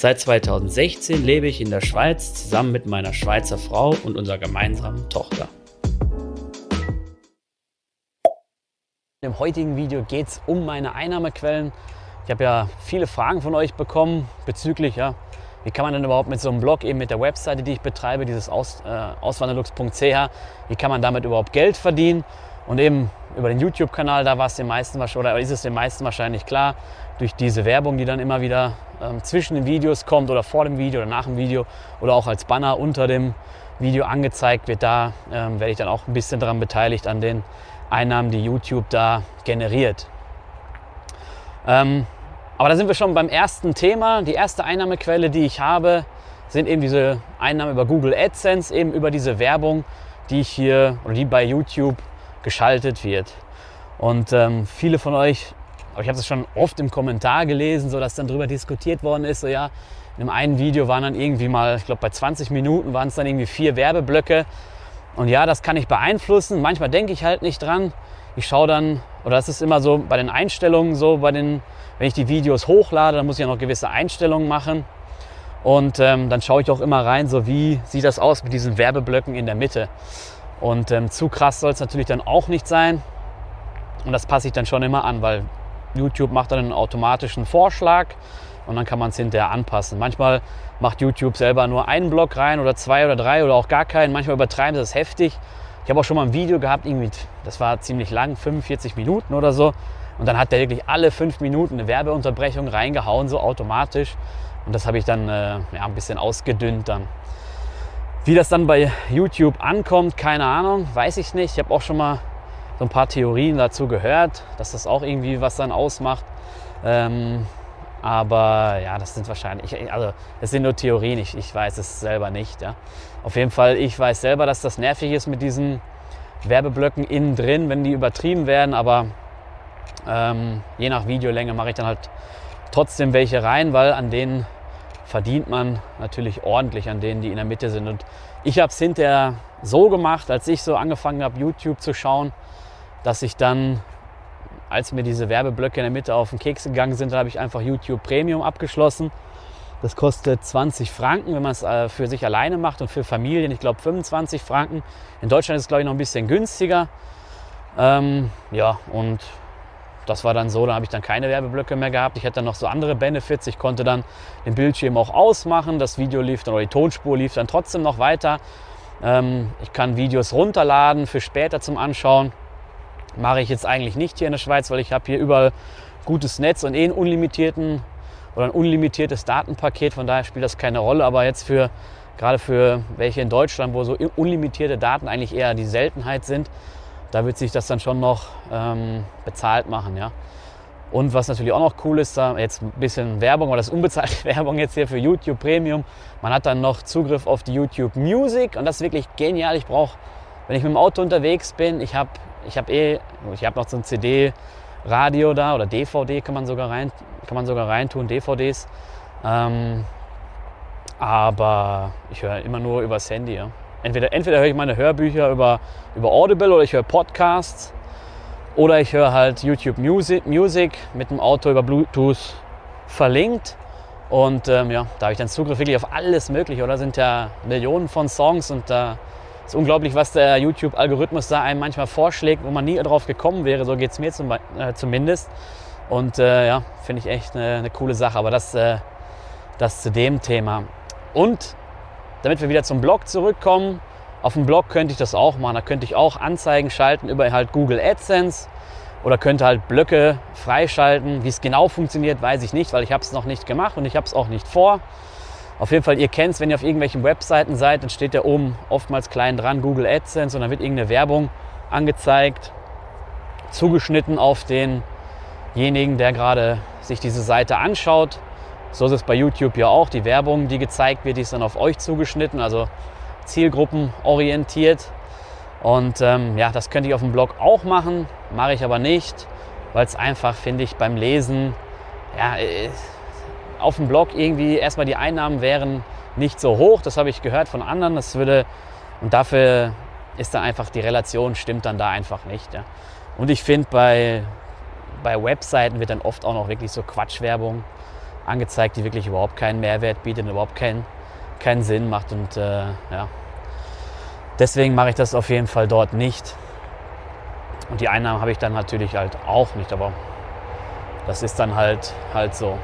Seit 2016 lebe ich in der Schweiz zusammen mit meiner Schweizer Frau und unserer gemeinsamen Tochter. Im heutigen Video geht es um meine Einnahmequellen. Ich habe ja viele Fragen von euch bekommen bezüglich, ja, wie kann man denn überhaupt mit so einem Blog, eben mit der Webseite, die ich betreibe, dieses Aus, äh, auswanderlux.ch, wie kann man damit überhaupt Geld verdienen? Und eben über den YouTube-Kanal, da war es den meisten oder ist es den meisten wahrscheinlich klar, durch diese Werbung, die dann immer wieder ähm, zwischen den Videos kommt oder vor dem Video oder nach dem Video oder auch als Banner unter dem Video angezeigt wird, da ähm, werde ich dann auch ein bisschen daran beteiligt an den Einnahmen, die YouTube da generiert. Ähm, aber da sind wir schon beim ersten Thema. Die erste Einnahmequelle, die ich habe, sind eben diese Einnahmen über Google AdSense, eben über diese Werbung, die ich hier oder die bei YouTube geschaltet wird. Und ähm, viele von euch, aber ich habe es schon oft im Kommentar gelesen, so dass dann darüber diskutiert worden ist, so ja, in einem Video waren dann irgendwie mal, ich glaube bei 20 Minuten waren es dann irgendwie vier Werbeblöcke. Und ja, das kann ich beeinflussen. Manchmal denke ich halt nicht dran. Ich schaue dann, oder das ist immer so bei den Einstellungen so, bei den wenn ich die Videos hochlade, dann muss ich ja noch gewisse Einstellungen machen. Und ähm, dann schaue ich auch immer rein, so wie sieht das aus mit diesen Werbeblöcken in der Mitte. Und ähm, zu krass soll es natürlich dann auch nicht sein. Und das passe ich dann schon immer an, weil YouTube macht dann einen automatischen Vorschlag und dann kann man es hinterher anpassen. Manchmal macht YouTube selber nur einen Block rein oder zwei oder drei oder auch gar keinen. Manchmal übertreiben sie das heftig. Ich habe auch schon mal ein Video gehabt, irgendwie, das war ziemlich lang, 45 Minuten oder so. Und dann hat der wirklich alle fünf Minuten eine Werbeunterbrechung reingehauen, so automatisch. Und das habe ich dann äh, ja, ein bisschen ausgedünnt dann. Wie das dann bei YouTube ankommt, keine Ahnung, weiß ich nicht. Ich habe auch schon mal so ein paar Theorien dazu gehört, dass das auch irgendwie was dann ausmacht. Ähm, aber ja, das sind wahrscheinlich, also es sind nur Theorien, ich, ich weiß es selber nicht. Ja. Auf jeden Fall, ich weiß selber, dass das nervig ist mit diesen Werbeblöcken innen drin, wenn die übertrieben werden, aber ähm, je nach Videolänge mache ich dann halt trotzdem welche rein, weil an denen verdient man natürlich ordentlich, an denen, die in der Mitte sind. Und ich habe es hinterher so gemacht, als ich so angefangen habe, YouTube zu schauen, dass ich dann, als mir diese Werbeblöcke in der Mitte auf den Keks gegangen sind, habe ich einfach YouTube Premium abgeschlossen. Das kostet 20 Franken, wenn man es äh, für sich alleine macht und für Familien, ich glaube 25 Franken. In Deutschland ist es, glaube ich, noch ein bisschen günstiger. Ähm, ja, und das war dann so, da habe ich dann keine Werbeblöcke mehr gehabt. Ich hatte dann noch so andere Benefits. Ich konnte dann den Bildschirm auch ausmachen. Das Video lief dann, oder die Tonspur lief dann trotzdem noch weiter. Ähm, ich kann Videos runterladen für später zum Anschauen. Mache ich jetzt eigentlich nicht hier in der Schweiz, weil ich habe hier überall gutes Netz und eh einen unlimitierten oder ein unlimitiertes Datenpaket. Von daher spielt das keine Rolle. Aber jetzt für gerade für welche in Deutschland, wo so unlimitierte Daten eigentlich eher die Seltenheit sind, da wird sich das dann schon noch ähm, bezahlt machen. Ja. Und was natürlich auch noch cool ist, da jetzt ein bisschen Werbung, aber das ist unbezahlte Werbung jetzt hier für YouTube Premium. Man hat dann noch Zugriff auf die YouTube Music und das ist wirklich genial. Ich brauche, wenn ich mit dem Auto unterwegs bin, ich habe ich hab eh, ich habe noch so ein CD-Radio da oder DVD kann man sogar rein, kann man sogar reintun, DVDs. Ähm, aber ich höre immer nur übers Handy. Ja. Entweder, entweder höre ich meine Hörbücher über, über Audible oder ich höre Podcasts oder ich höre halt YouTube Music, Music mit dem Auto über Bluetooth verlinkt. Und ähm, ja, da habe ich dann Zugriff wirklich auf alles Mögliche. Oder sind ja Millionen von Songs und da äh, ist unglaublich, was der YouTube-Algorithmus da einem manchmal vorschlägt, wo man nie drauf gekommen wäre. So geht es mir zum, äh, zumindest. Und äh, ja, finde ich echt eine, eine, coole Sache. Aber das, äh, das zu dem Thema. Und damit wir wieder zum Blog zurückkommen, auf dem Blog könnte ich das auch machen. Da könnte ich auch Anzeigen schalten über halt Google AdSense oder könnte halt Blöcke freischalten. Wie es genau funktioniert, weiß ich nicht, weil ich habe es noch nicht gemacht und ich habe es auch nicht vor. Auf jeden Fall, ihr kennt es, wenn ihr auf irgendwelchen Webseiten seid, dann steht da oben oftmals klein dran Google AdSense und dann wird irgendeine Werbung angezeigt, zugeschnitten auf denjenigen, der gerade sich diese Seite anschaut. So ist es bei YouTube ja auch. Die Werbung, die gezeigt wird, die ist dann auf euch zugeschnitten. Also zielgruppenorientiert. Und ähm, ja, das könnte ich auf dem Blog auch machen, mache ich aber nicht, weil es einfach, finde ich, beim Lesen, ja, äh, auf dem Blog irgendwie erstmal die Einnahmen wären nicht so hoch. Das habe ich gehört von anderen. Das würde, und dafür ist dann einfach die Relation, stimmt dann da einfach nicht. Ja. Und ich finde, bei, bei Webseiten wird dann oft auch noch wirklich so Quatschwerbung angezeigt, die wirklich überhaupt keinen Mehrwert bietet und überhaupt keinen, keinen Sinn macht. Und äh, ja, deswegen mache ich das auf jeden Fall dort nicht. Und die Einnahmen habe ich dann natürlich halt auch nicht, aber das ist dann halt, halt so.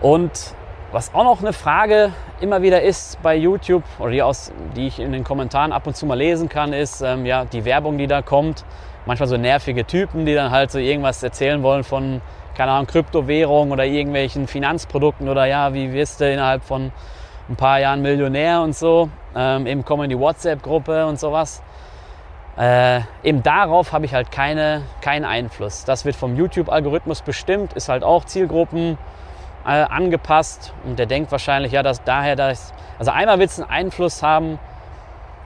Und was auch noch eine Frage immer wieder ist bei YouTube oder die, aus, die ich in den Kommentaren ab und zu mal lesen kann, ist ähm, ja die Werbung, die da kommt. Manchmal so nervige Typen, die dann halt so irgendwas erzählen wollen von, keine Ahnung, Kryptowährung oder irgendwelchen Finanzprodukten oder ja, wie wirst du innerhalb von ein paar Jahren Millionär und so. Ähm, eben kommen in die WhatsApp-Gruppe und sowas. Äh, eben darauf habe ich halt keine, keinen Einfluss. Das wird vom YouTube-Algorithmus bestimmt, ist halt auch Zielgruppen äh, angepasst und der denkt wahrscheinlich, ja, dass daher das. Also einmal wird es einen Einfluss haben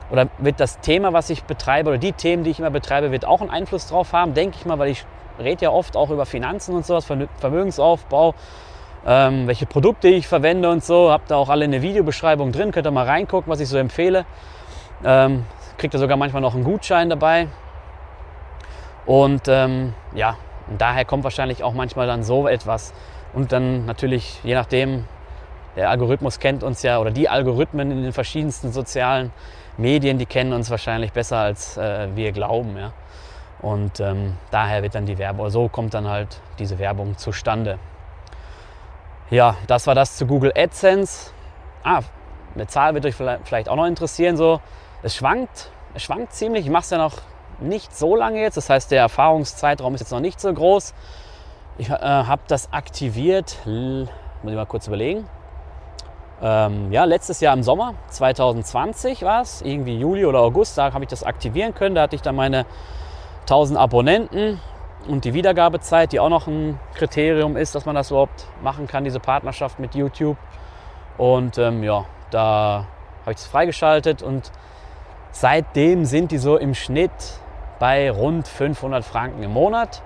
oder wird das Thema, was ich betreibe oder die Themen, die ich immer betreibe, wird auch einen Einfluss drauf haben, denke ich mal, weil ich rede ja oft auch über Finanzen und sowas, Vermögensaufbau, ähm, welche Produkte ich verwende und so. Habt da auch alle eine Videobeschreibung drin, könnt ihr mal reingucken, was ich so empfehle. Ähm, kriegt ihr sogar manchmal noch einen Gutschein dabei. Und ähm, ja, und daher kommt wahrscheinlich auch manchmal dann so etwas. Und dann natürlich, je nachdem, der Algorithmus kennt uns ja, oder die Algorithmen in den verschiedensten sozialen Medien, die kennen uns wahrscheinlich besser, als äh, wir glauben. Ja? Und ähm, daher wird dann die Werbung, so kommt dann halt diese Werbung zustande. Ja, das war das zu Google AdSense. Ah, eine Zahl wird euch vielleicht auch noch interessieren. So, es schwankt, es schwankt ziemlich. Ich mache es ja noch nicht so lange jetzt. Das heißt, der Erfahrungszeitraum ist jetzt noch nicht so groß. Ich äh, habe das aktiviert, muss ich mal kurz überlegen. Ähm, ja, letztes Jahr im Sommer 2020 war es, irgendwie Juli oder August, da habe ich das aktivieren können. Da hatte ich dann meine 1000 Abonnenten und die Wiedergabezeit, die auch noch ein Kriterium ist, dass man das überhaupt machen kann, diese Partnerschaft mit YouTube. Und ähm, ja, da habe ich es freigeschaltet und seitdem sind die so im Schnitt bei rund 500 Franken im Monat.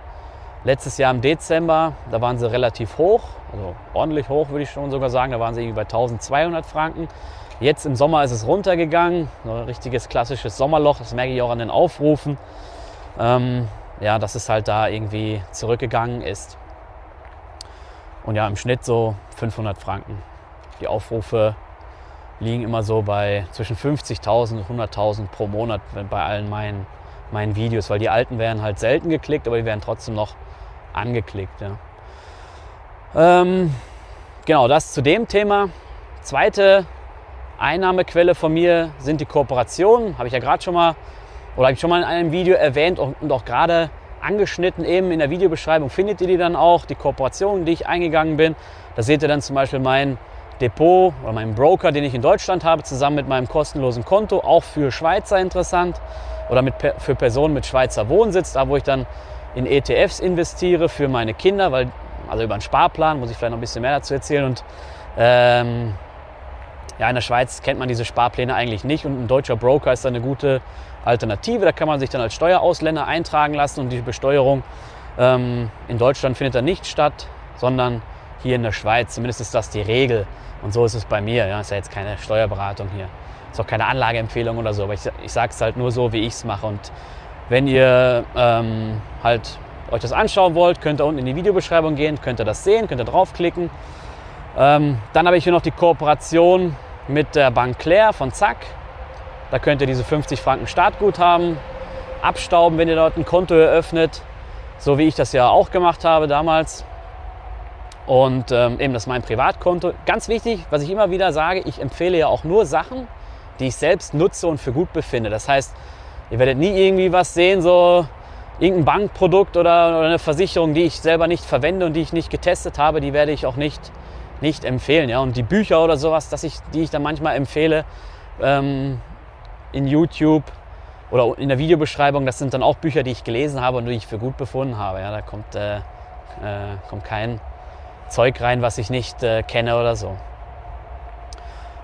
Letztes Jahr im Dezember, da waren sie relativ hoch, also ordentlich hoch würde ich schon sogar sagen, da waren sie irgendwie bei 1200 Franken. Jetzt im Sommer ist es runtergegangen, ein richtiges klassisches Sommerloch, das merke ich auch an den Aufrufen. Ähm, ja, dass es halt da irgendwie zurückgegangen ist. Und ja, im Schnitt so 500 Franken. Die Aufrufe liegen immer so bei zwischen 50.000 und 100.000 pro Monat bei allen meinen, meinen Videos, weil die alten werden halt selten geklickt, aber die werden trotzdem noch angeklickt. Ja. Ähm, genau, das zu dem Thema. Zweite Einnahmequelle von mir sind die Kooperationen. Habe ich ja gerade schon mal oder habe ich schon mal in einem Video erwähnt und auch gerade angeschnitten eben in der Videobeschreibung findet ihr die dann auch, die Kooperationen, die ich eingegangen bin. Da seht ihr dann zum Beispiel mein Depot oder meinen Broker, den ich in Deutschland habe, zusammen mit meinem kostenlosen Konto, auch für Schweizer interessant oder mit, für Personen mit Schweizer Wohnsitz, da wo ich dann in ETFs investiere für meine Kinder, weil, also über einen Sparplan, muss ich vielleicht noch ein bisschen mehr dazu erzählen. Und ähm, ja, in der Schweiz kennt man diese Sparpläne eigentlich nicht und ein deutscher Broker ist da eine gute Alternative. Da kann man sich dann als Steuerausländer eintragen lassen und die Besteuerung ähm, in Deutschland findet dann nicht statt, sondern hier in der Schweiz. Zumindest ist das die Regel. Und so ist es bei mir. Ja, ist ja jetzt keine Steuerberatung hier. Ist auch keine Anlageempfehlung oder so. Aber ich, ich sage es halt nur so, wie ich es mache. Und wenn ihr ähm, halt euch das anschauen wollt, könnt ihr unten in die Videobeschreibung gehen, könnt ihr das sehen, könnt ihr draufklicken. Ähm, dann habe ich hier noch die Kooperation mit der Bank Claire von Zack. Da könnt ihr diese 50 Franken Startguthaben abstauben, wenn ihr dort ein Konto eröffnet, so wie ich das ja auch gemacht habe damals. Und ähm, eben das ist mein Privatkonto. Ganz wichtig, was ich immer wieder sage, ich empfehle ja auch nur Sachen, die ich selbst nutze und für gut befinde. Das heißt, Ihr werdet nie irgendwie was sehen, so irgendein Bankprodukt oder, oder, eine Versicherung, die ich selber nicht verwende und die ich nicht getestet habe, die werde ich auch nicht, nicht empfehlen. Ja? Und die Bücher oder sowas, dass ich, die ich dann manchmal empfehle ähm, in YouTube oder in der Videobeschreibung, das sind dann auch Bücher, die ich gelesen habe und die ich für gut befunden habe. Ja? Da kommt, äh, äh, kommt kein Zeug rein, was ich nicht äh, kenne oder so.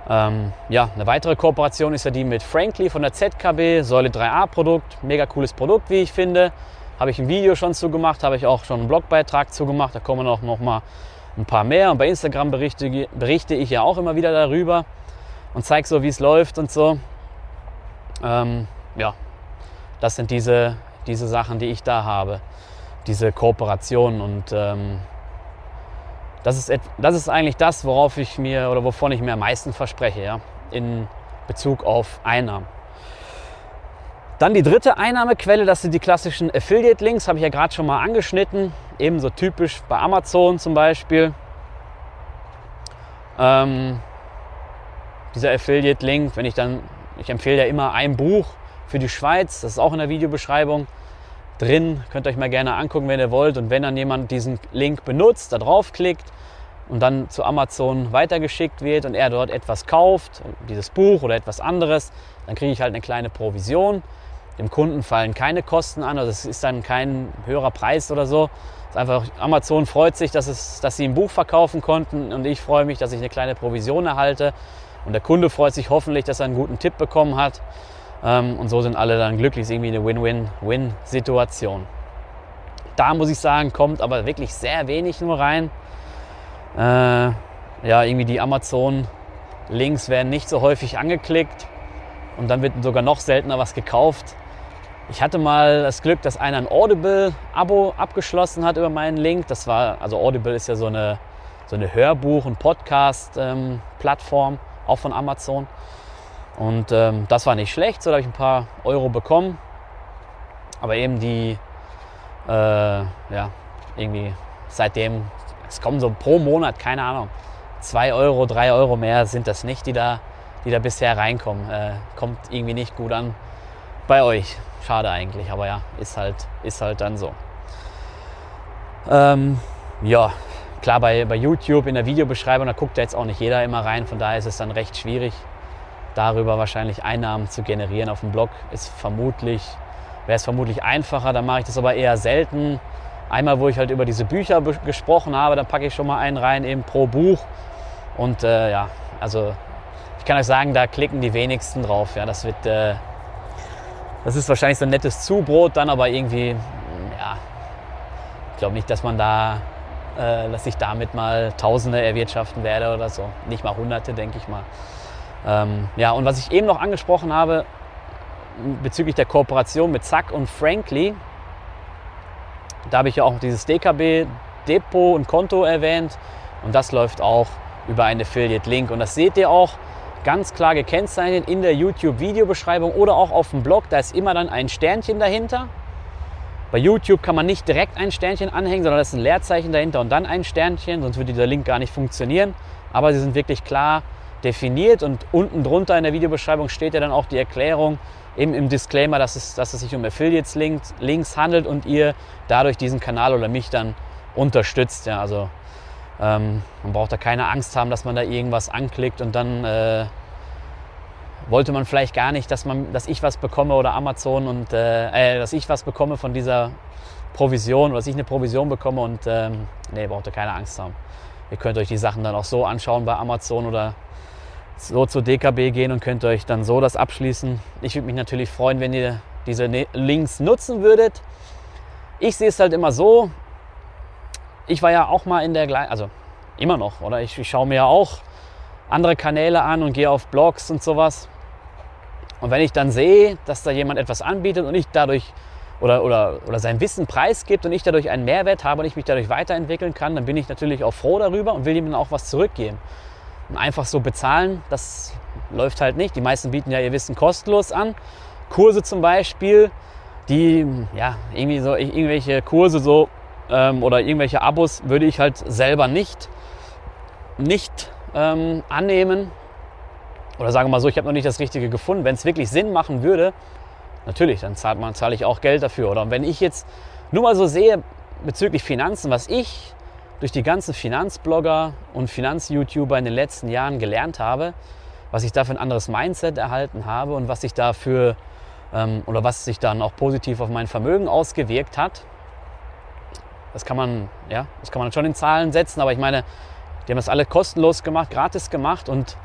Ähm, ja, eine weitere Kooperation ist ja die mit Frankly von der ZKB, Säule 3a Produkt. Mega cooles Produkt, wie ich finde. Habe ich ein Video schon zu gemacht, habe ich auch schon einen Blogbeitrag zu gemacht. Da kommen auch noch mal ein paar mehr. Und bei Instagram berichte, berichte ich ja auch immer wieder darüber und zeige so, wie es läuft und so. Ähm, ja, das sind diese, diese Sachen, die ich da habe, diese Kooperationen und ähm, das ist, das ist eigentlich das, worauf ich mir oder wovon ich mir am meisten verspreche, ja, in Bezug auf Einnahmen. Dann die dritte Einnahmequelle, das sind die klassischen Affiliate-Links, habe ich ja gerade schon mal angeschnitten. Ebenso typisch bei Amazon zum Beispiel. Ähm, dieser Affiliate-Link, wenn ich dann, ich empfehle ja immer ein Buch für die Schweiz, das ist auch in der Videobeschreibung drin. Könnt ihr euch mal gerne angucken, wenn ihr wollt. Und wenn dann jemand diesen Link benutzt, da draufklickt und dann zu Amazon weitergeschickt wird und er dort etwas kauft, dieses Buch oder etwas anderes, dann kriege ich halt eine kleine Provision. Dem Kunden fallen keine Kosten an, also es ist dann kein höherer Preis oder so. Einfach, Amazon freut sich, dass, es, dass sie ein Buch verkaufen konnten und ich freue mich, dass ich eine kleine Provision erhalte. Und der Kunde freut sich hoffentlich, dass er einen guten Tipp bekommen hat. Ähm, und so sind alle dann glücklich. ist irgendwie eine Win-Win-Win-Situation. Da muss ich sagen, kommt aber wirklich sehr wenig nur rein. Äh, ja, irgendwie die Amazon-Links werden nicht so häufig angeklickt und dann wird sogar noch seltener was gekauft. Ich hatte mal das Glück, dass einer ein Audible-Abo abgeschlossen hat über meinen Link. Das war, also Audible ist ja so eine, so eine Hörbuch- und Podcast-Plattform, ähm, auch von Amazon. Und ähm, das war nicht schlecht, so habe ich ein paar Euro bekommen. Aber eben die, äh, ja, irgendwie seitdem, es kommen so pro Monat, keine Ahnung, zwei Euro, drei Euro mehr sind das nicht, die da, die da bisher reinkommen. Äh, kommt irgendwie nicht gut an bei euch. Schade eigentlich, aber ja, ist halt, ist halt dann so. Ähm, ja, klar, bei, bei YouTube in der Videobeschreibung, da guckt ja jetzt auch nicht jeder immer rein, von daher ist es dann recht schwierig darüber wahrscheinlich Einnahmen zu generieren auf dem Blog ist vermutlich, wäre es vermutlich einfacher. Dann mache ich das aber eher selten. Einmal, wo ich halt über diese Bücher gesprochen habe, dann packe ich schon mal einen rein, eben pro Buch. Und äh, ja, also ich kann euch sagen, da klicken die wenigsten drauf. Ja, das wird, äh, das ist wahrscheinlich so ein nettes Zubrot dann, aber irgendwie, ja, ich glaube nicht, dass man da, äh, dass ich damit mal Tausende erwirtschaften werde oder so. Nicht mal Hunderte, denke ich mal. Ähm, ja, und was ich eben noch angesprochen habe bezüglich der Kooperation mit Zack und Frankly, da habe ich ja auch dieses DKB Depot und Konto erwähnt und das läuft auch über einen Affiliate-Link und das seht ihr auch ganz klar gekennzeichnet in der YouTube-Videobeschreibung oder auch auf dem Blog. Da ist immer dann ein Sternchen dahinter. Bei YouTube kann man nicht direkt ein Sternchen anhängen, sondern da ist ein Leerzeichen dahinter und dann ein Sternchen, sonst würde dieser Link gar nicht funktionieren. Aber sie sind wirklich klar definiert und unten drunter in der Videobeschreibung steht ja dann auch die Erklärung eben im Disclaimer, dass es, dass es sich um Affiliates-Links Links handelt und ihr dadurch diesen Kanal oder mich dann unterstützt. Ja, also ähm, man braucht da keine Angst haben, dass man da irgendwas anklickt und dann äh, wollte man vielleicht gar nicht, dass, man, dass ich was bekomme oder Amazon und äh, äh, dass ich was bekomme von dieser Provision oder dass ich eine Provision bekomme und ähm, nee, braucht ihr keine Angst haben. Ihr könnt euch die Sachen dann auch so anschauen bei Amazon oder so zur DKB gehen und könnt euch dann so das abschließen. Ich würde mich natürlich freuen, wenn ihr diese ne-, Links nutzen würdet. Ich sehe es halt immer so. Ich war ja auch mal in der gleichen, also immer noch, oder? Ich, ich schaue mir ja auch andere Kanäle an und gehe auf Blogs und sowas. Und wenn ich dann sehe, dass da jemand etwas anbietet und ich dadurch oder, oder, oder sein Wissen preisgibt und ich dadurch einen Mehrwert habe und ich mich dadurch weiterentwickeln kann, dann bin ich natürlich auch froh darüber und will ihm dann auch was zurückgeben. Und einfach so bezahlen, das läuft halt nicht. Die meisten bieten ja ihr Wissen kostenlos an. Kurse zum Beispiel, die, ja, irgendwie so, irgendwelche Kurse so ähm, oder irgendwelche Abos würde ich halt selber nicht, nicht ähm, annehmen. Oder sagen wir mal so, ich habe noch nicht das Richtige gefunden. Wenn es wirklich Sinn machen würde, natürlich, dann zahlt man, zahle ich auch Geld dafür. Oder wenn ich jetzt nur mal so sehe bezüglich Finanzen, was ich durch die ganzen Finanzblogger und Finanz-YouTuber in den letzten Jahren gelernt habe, was ich da für ein anderes Mindset erhalten habe und was sich dafür ähm, oder was sich dann auch positiv auf mein Vermögen ausgewirkt hat. Das kann man, ja, das kann man schon in Zahlen setzen, aber ich meine, die haben das alle kostenlos gemacht, gratis gemacht und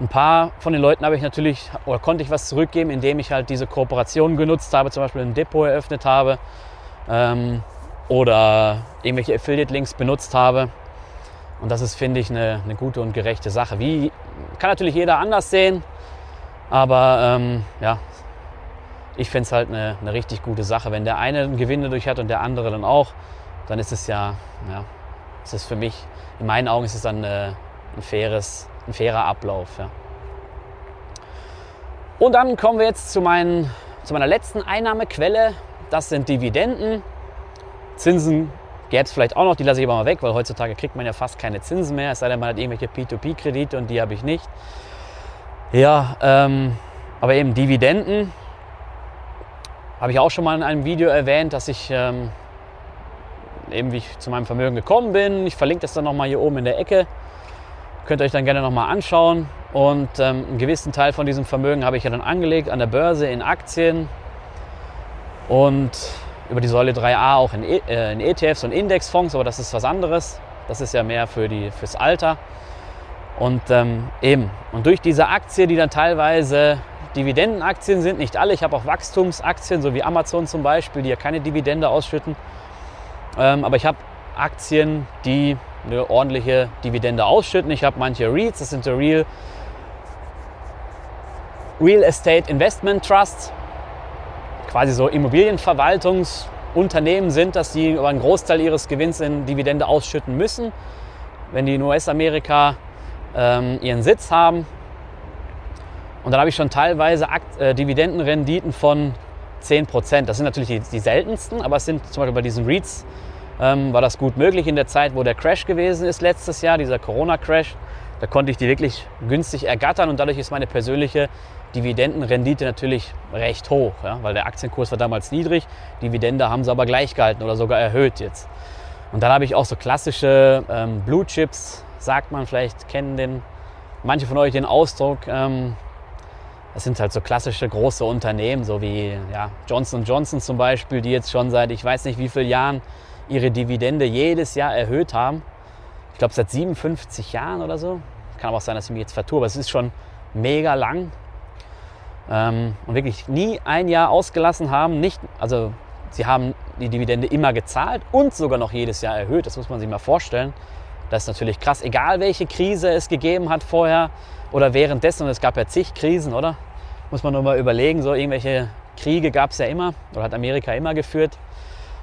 Ein paar von den Leuten habe ich natürlich oder konnte ich was zurückgeben, indem ich halt diese Kooperation genutzt habe, zum Beispiel ein Depot eröffnet habe ähm, oder irgendwelche Affiliate-Links benutzt habe. Und das ist, finde ich, eine, eine, gute und gerechte Sache. Wie kann natürlich jeder anders sehen, aber ähm, ja, ich finde es halt eine, eine, richtig gute Sache. Wenn der eine einen Gewinn dadurch hat und der andere dann auch, dann ist es ja, ja, es ist für mich, in meinen Augen ist es dann äh, ein, faires, ein fairer Ablauf. Ja. Und dann kommen wir jetzt zu, meinen, zu meiner letzten Einnahmequelle. Das sind Dividenden. Zinsen gäbe es vielleicht auch noch, die lasse ich aber mal weg, weil heutzutage kriegt man ja fast keine Zinsen mehr, es sei denn, man hat irgendwelche P2P-Kredite und die habe ich nicht. Ja, ähm, aber eben Dividenden habe ich auch schon mal in einem Video erwähnt, dass ich ähm, eben wie ich zu meinem Vermögen gekommen bin. Ich verlinke das dann nochmal hier oben in der Ecke. Könnt ihr euch dann gerne nochmal anschauen. Und ähm, einen gewissen Teil von diesem Vermögen habe ich ja dann angelegt an der Börse in Aktien und über die Säule 3a auch in, e äh, in ETFs und Indexfonds, aber das ist was anderes. Das ist ja mehr für die, fürs Alter. Und ähm, eben, und durch diese Aktie, die dann teilweise Dividendenaktien sind, nicht alle, ich habe auch Wachstumsaktien, so wie Amazon zum Beispiel, die ja keine Dividende ausschütten. Ähm, aber ich habe Aktien, die eine ordentliche Dividende ausschütten. Ich habe manche REITs, das sind die Real, Real Estate Investment Trusts, quasi so Immobilienverwaltungsunternehmen sind, dass die über einen Großteil ihres Gewinns in Dividende ausschütten müssen, wenn die in US-Amerika ähm, ihren Sitz haben. Und dann habe ich schon teilweise Akt, äh, Dividendenrenditen von 10%. Das sind natürlich die, die, seltensten, aber es sind zum Beispiel bei diesen REITs ähm, war das gut möglich in der Zeit, wo der Crash gewesen ist letztes Jahr, dieser Corona-Crash. Da konnte ich die wirklich günstig ergattern und dadurch ist meine persönliche Dividendenrendite natürlich recht hoch, ja, weil der Aktienkurs war damals niedrig. Dividende haben sie aber gleich gehalten oder sogar erhöht jetzt. Und dann habe ich auch so klassische ähm, Blue Chips, sagt man vielleicht, kennen den manche von euch den Ausdruck. Ähm, das sind halt so klassische große Unternehmen, so wie ja, Johnson Johnson zum Beispiel, die jetzt schon seit ich weiß nicht wie vielen Jahren ihre Dividende jedes Jahr erhöht haben. Ich glaube seit 57 Jahren oder so. Kann aber auch sein, dass ich mich jetzt vertue, aber es ist schon mega lang. Ähm, und wirklich nie ein Jahr ausgelassen haben. Nicht, also sie haben die Dividende immer gezahlt und sogar noch jedes Jahr erhöht. Das muss man sich mal vorstellen. Das ist natürlich krass, egal welche Krise es gegeben hat vorher oder währenddessen. Und es gab ja zig Krisen, oder? Muss man nur mal überlegen, so irgendwelche Kriege gab es ja immer oder hat Amerika immer geführt.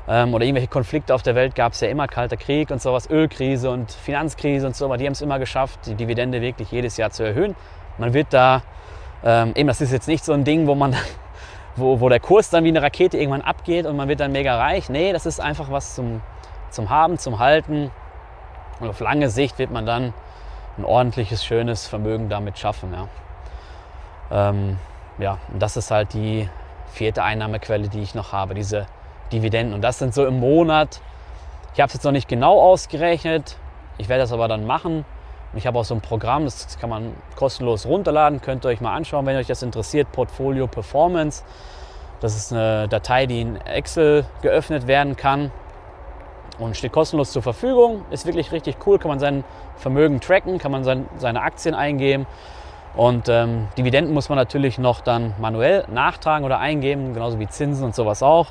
Ähm, oder irgendwelche Konflikte auf der Welt gab es ja immer, Kalter Krieg und sowas, Ölkrise und Finanzkrise und so, aber die haben es immer geschafft, die Dividende wirklich jedes Jahr zu erhöhen. Man wird da, ähm, eben das ist jetzt nicht so ein Ding, wo man wo, wo der Kurs dann wie eine Rakete irgendwann abgeht und man wird dann mega reich. Nee, das ist einfach was zum, zum Haben, zum Halten. Und auf lange Sicht wird man dann ein ordentliches, schönes Vermögen damit schaffen. Ja, ähm, ja und das ist halt die vierte Einnahmequelle, die ich noch habe, diese Dividenden. Und das sind so im Monat, ich habe es jetzt noch nicht genau ausgerechnet, ich werde das aber dann machen. Und ich habe auch so ein Programm, das kann man kostenlos runterladen, könnt ihr euch mal anschauen, wenn euch das interessiert, Portfolio Performance. Das ist eine Datei, die in Excel geöffnet werden kann und steht kostenlos zur Verfügung. Ist wirklich richtig cool, kann man sein Vermögen tracken, kann man sein, seine Aktien eingeben. Und ähm, Dividenden muss man natürlich noch dann manuell nachtragen oder eingeben, genauso wie Zinsen und sowas auch.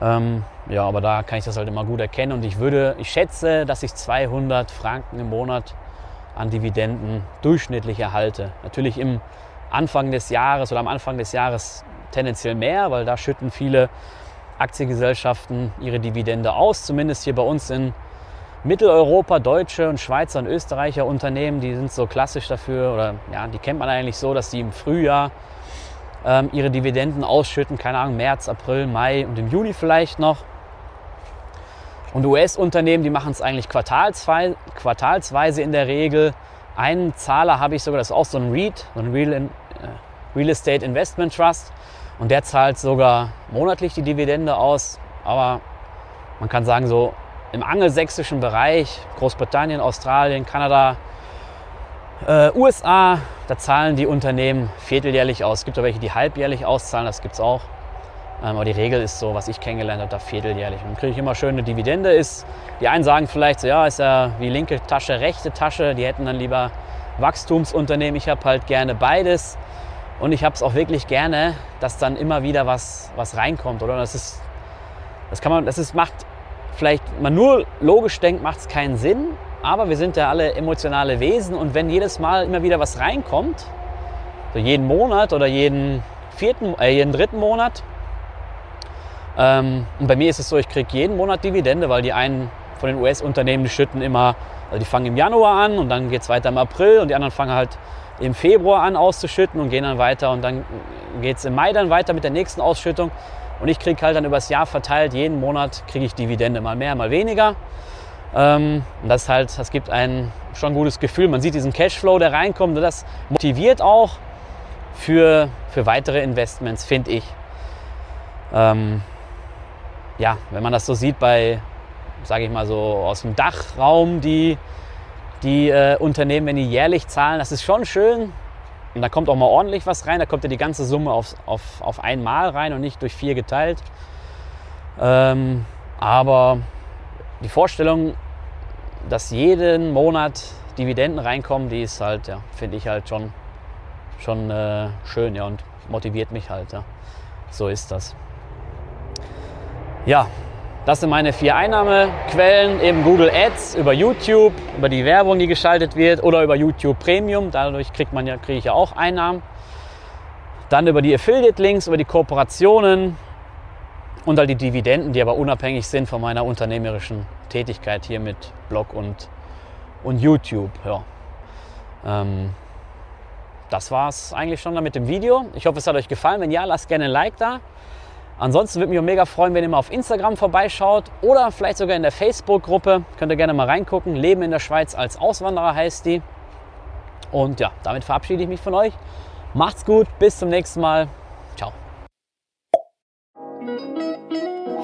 Ähm, ja, aber da kann ich das halt immer gut erkennen und ich würde, ich schätze, dass ich 200 Franken im Monat an Dividenden durchschnittlich erhalte. Natürlich im Anfang des Jahres oder am Anfang des Jahres tendenziell mehr, weil da schütten viele Aktiengesellschaften ihre Dividende aus, zumindest hier bei uns in Mitteleuropa, deutsche und Schweizer und Österreicher Unternehmen, die sind so klassisch dafür oder ja, die kennt man eigentlich so, dass die im Frühjahr ähm, ihre Dividenden ausschütten, keine Ahnung, März, April, Mai und im Juni vielleicht noch. Und US-Unternehmen, die machen es eigentlich quartalsweise, quartalsweise in der Regel. Einen Zahler habe ich sogar, das ist auch so ein REIT, so ein Real, in, äh, Real Estate Investment Trust. Und der zahlt sogar monatlich die Dividende aus. Aber man kann sagen, so im angelsächsischen Bereich, Großbritannien, Australien, Kanada, äh, USA, da zahlen die Unternehmen vierteljährlich aus. Es gibt auch welche, die halbjährlich auszahlen, das gibt es auch. Ähm, aber die Regel ist so, was ich kennengelernt habe, da vierteljährlich. Und dann kriege ich immer schön eine Dividende. Ist, die einen sagen vielleicht so, ja, ist ja wie linke Tasche, rechte Tasche. Die hätten dann lieber Wachstumsunternehmen. Ich habe halt gerne beides. Und ich habe es auch wirklich gerne, dass dann immer wieder was, was reinkommt. Oder das ist, das kann man, das ist, macht vielleicht, man nur logisch denkt, macht es keinen Sinn. Aber wir sind ja alle emotionale Wesen und wenn jedes Mal immer wieder was reinkommt, so jeden Monat oder jeden vierten, äh, jeden dritten Monat, ähm, und bei mir ist es so, ich kriege jeden Monat Dividende, weil die einen von den US-Unternehmen, die schütten immer, also die fangen im Januar an und dann geht es weiter im April und die anderen fangen halt im Februar an auszuschütten und gehen dann weiter und dann geht es im Mai dann weiter mit der nächsten Ausschüttung. Und ich kriege halt dann übers Jahr verteilt, jeden Monat kriege ich Dividende, mal mehr, mal weniger. Ähm, und das halt, das gibt ein schon gutes Gefühl. Man sieht diesen Cashflow, der reinkommt und das motiviert auch für, für weitere Investments, finde ich. Ähm, ja, wenn man das so sieht bei, sage ich mal so, aus dem Dachraum, die, die äh, Unternehmen, wenn die jährlich zahlen, das ist schon schön. Und da kommt auch mal ordentlich was rein. Da kommt ja die ganze Summe auf, auf, auf einmal rein und nicht durch vier geteilt. Ähm, aber die Vorstellung, dass jeden Monat Dividenden reinkommen, die ist halt, ja, finde ich halt schon, schon äh, schön ja, und motiviert mich halt. Ja. So ist das. Ja, das sind meine vier Einnahmequellen, eben Google Ads, über YouTube, über die Werbung, die geschaltet wird oder über YouTube Premium. Dadurch kriegt man ja, kriege ich ja auch Einnahmen. Dann über die Affiliate-Links, über die Kooperationen und all die Dividenden, die aber unabhängig sind von meiner unternehmerischen Tätigkeit hier mit Blog und, und YouTube. Ja. Ähm, das war es eigentlich schon mit dem Video. Ich hoffe, es hat euch gefallen. Wenn ja, lasst gerne ein Like da. Ansonsten würde mich mega freuen, wenn ihr mal auf Instagram vorbeischaut oder vielleicht sogar in der Facebook-Gruppe. Könnt ihr gerne mal reingucken. Leben in der Schweiz als Auswanderer heißt die. Und ja, damit verabschiede ich mich von euch. Macht's gut, bis zum nächsten Mal.